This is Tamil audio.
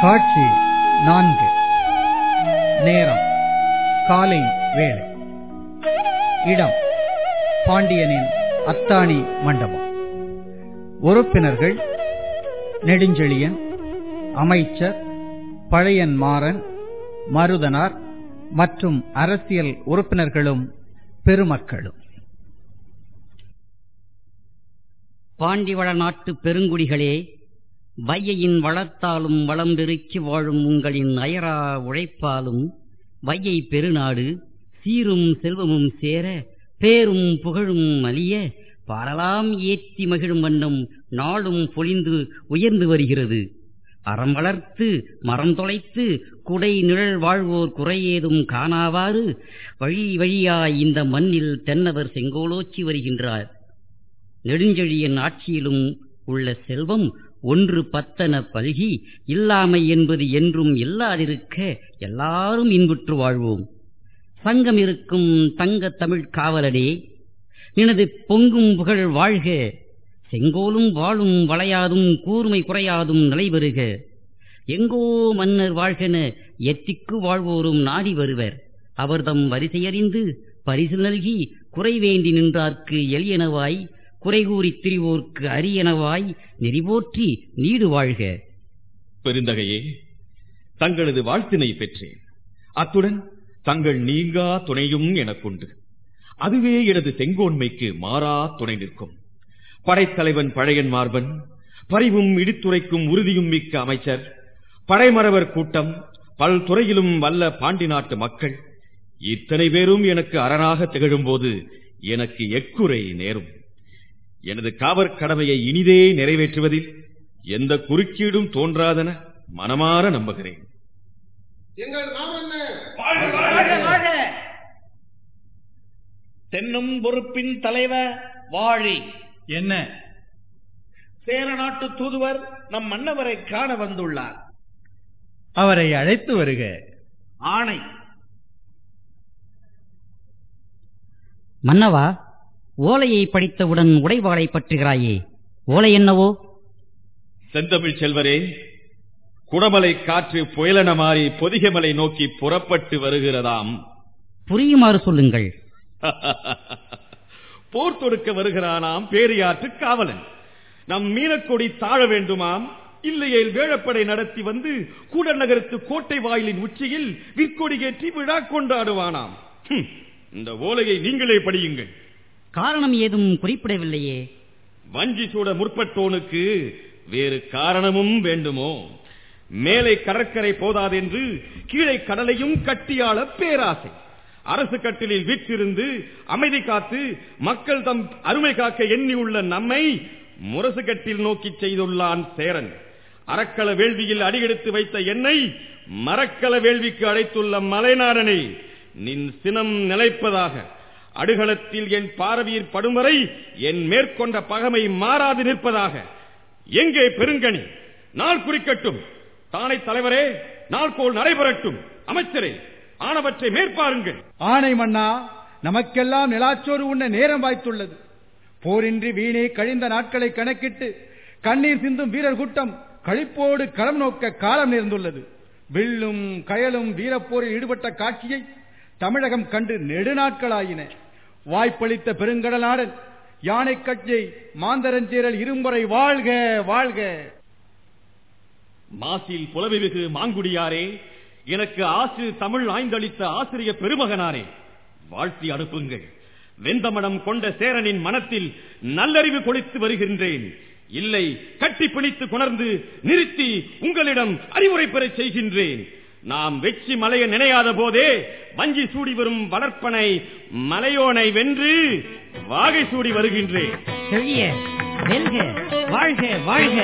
காட்சி நான்கு. நேரம். காலை வேலை இடம். பாண்டியனின் அத்தாணி மண்டபம். உறுப்பினர்கள் நெடுஞ்செழியன் அமைச்சர் பழையன் மாறன் மருதனார் மற்றும் அரசியல் உறுப்பினர்களும் பெருமக்களும். பாண்டிவள நாட்டு பெருங்குடிகளே வையையின் வளத்தாலும் வளம் பெருக்கி வாழும் உங்களின் அயரா உழைப்பாலும் வையை பெருநாடு சீரும் செல்வமும் சேர பேரும் புகழும் அலிய பாரலாம் ஏற்றி மகிழும் வண்ணம் நாளும் பொழிந்து உயர்ந்து வருகிறது. அறம் வளர்த்து மரம் தொலைத்து குடை நிழல் வாழ்வோர் குறையேதும் காணாவாறு வழி வழியாய் இந்த மண்ணில் தென்னவர் செங்கோலோச்சி வருகின்றார். நெடுஞ்செழியன் ஆட்சியிலும் உள்ள செல்வம் ஒன்று பத்தன பல்கி இல்லாமை என்பது என்றும் இல்லாதிருக்க எல்லாரும் இன்புற்று வாழ்வோம். சங்கம் இருக்கும் தங்க தமிழ் காவலரே நினது பொங்கும் புகழ் வாழ்க செங்கோலும் வாழும் வளையாதும் கூர்மை குறையாதும் நிலைபெறுக எங்கோ மன்னர் வாழ்கென எத்திக்கு வாழ்வோரும் நாடி வருவர். அவர்தம் வரிசையறிந்து பரிசு நல்கி குறைவேண்டி நின்றார்க்கு எளியனவாய் குறைகூறி திரிவோர்க்கு அரியனவாய் நெறிபோற்றி நீடு வாழ்க. பெருந்தகையே தங்களது வாழ்த்தினை பெற்றேன். அத்துடன் தங்கள் நீங்கா துணையும் எனக்குண்டு. அதுவே எனது செங்கோன்மைக்கு மாறா துணை நிற்கும். படைத்தலைவன் பழையன் மார்பன் பரிவும் இடித்துரைக்கும் உறுதியும் மிக்க அமைச்சர் படைமறவர் கூட்டம் பல்துறையிலும் வல்ல பாண்டி நாட்டு மக்கள் இத்தனை பேரும் எனக்கு அரணாக திகழும்போது எனக்கு எக்குறை நேரும். எனது காவற் கடமையை இனிதே நிறைவேற்றுவதில் எந்த குறுக்கீடும் தோன்றாதென மனமாற நம்புகிறேன். எங்கள் மாமன்ன! தென்னும் பொறுப்பின் தலைவர் வாழி. என்ன? சேர நாட்டு தூதுவர் நம் மன்னவரை காண வந்துள்ளார். அவரை அழைத்து வருக. ஆணை மன்னவா? ஓலையை படித்தவுடன் உடைவாளை பற்றுகிறாயே. ஓலை என்னவோ? செந்தமிழ் செல்வரே குடமலை காற்று புயலென மாறி பொதிகமலை நோக்கி புறப்பட்டு வருகிறதாம். புரியுமாறு சொல்லுங்கள். போர் தொடுக்க வருகிறானாம் பேரியாற்று காவலன். நம் மீனக்கொடி தாழ வேண்டுமாம். இல்லையேல் வேழப்படை நடத்தி வந்து கூடல் நகரத்து கோட்டை வாயிலின் உச்சியில் விற்கொடி ஏற்றி விழா கொண்டாடுவானாம். இந்த ஓலையை நீங்களே படியுங்கள். காரணம் ஏதும் குறிப்பிடவில்லையே. வஞ்சி சூட முற்பட்டோனுக்கு வேறு காரணமும் வேண்டுமோ? மேலே கடற்கரை போதாதென்று கீழே கடலையும் கட்டியாள பேராசை. அரசு கட்டிலில் வீற்றிருந்து அமைதி காத்து மக்கள் தம் அருமை காக்க எண்ணியுள்ள நம்மை முரசு கட்டில் நோக்கி செய்துள்ளான் சேரன். அறக்கள வேள்வியில் அடியெடுத்து வைத்த என்னை மரக்கல வேள்விக்கு அழைத்துள்ள மலைநாடனை நின் சினம் நிலைப்பதாக. அடுகளத்தில் என் பார்வையில் படும் வரை என் மேற்கொண்ட பகமை மாறாது நிற்பதாக. எங்கே பெருங்கனி? நாள் குறிக்கட்டும். தானை தலைவரே நாள் போல் நடைபெறட்டும். அமைச்சரே ஆனவற்றை மேற்பாருங்கள். ஆணை மன்னா நமக்கெல்லாம் நிலாச்சோறு உண்ண நேரம் வாய்த்துள்ளது. போரின்றி வீணே கழிந்த நாட்களை கணக்கிட்டு கண்ணீர் சிந்தும் வீரர் கூட்டம் கழிப்போடு களம் நோக்க காலம் நேர்ந்துள்ளது. வில்லும் கயலும் வீரப்போரில் ஈடுபட்ட காட்சியை தமிழகம் கண்டு நெடுநாட்களாயின. வாய்ப்பளித்த பெருங்கடலாடன் யானை கட்சியை மாந்தரஞ்சேரல் வாழ்க வாழ்க. மாசில் புலவிமிகு மாங்குடியாரே எனக்கு ஆசு தமிழ் ஆய்ந்தளித்த ஆசிரிய பெருமகனாரே. வாழ்த்தி அனுப்புங்கள். வெந்தமனம் கொண்ட சேரனின் மனத்தில் நல்லறிவு கொளித்து வருகின்றேன். இல்லை கட்டி பிணித்து கொணர்ந்து நிறுத்தி உங்களிடம் அறிவுரை பெறச் செய்கின்றேன். நாம் வெற்றி மலையை நினையாத போதே வஞ்சி சூடி வரும் வளர்ப்பனை மலையோனை வென்று வாகை சூடி வருகின்றேன். செழிய வாழ்க வாழ்க.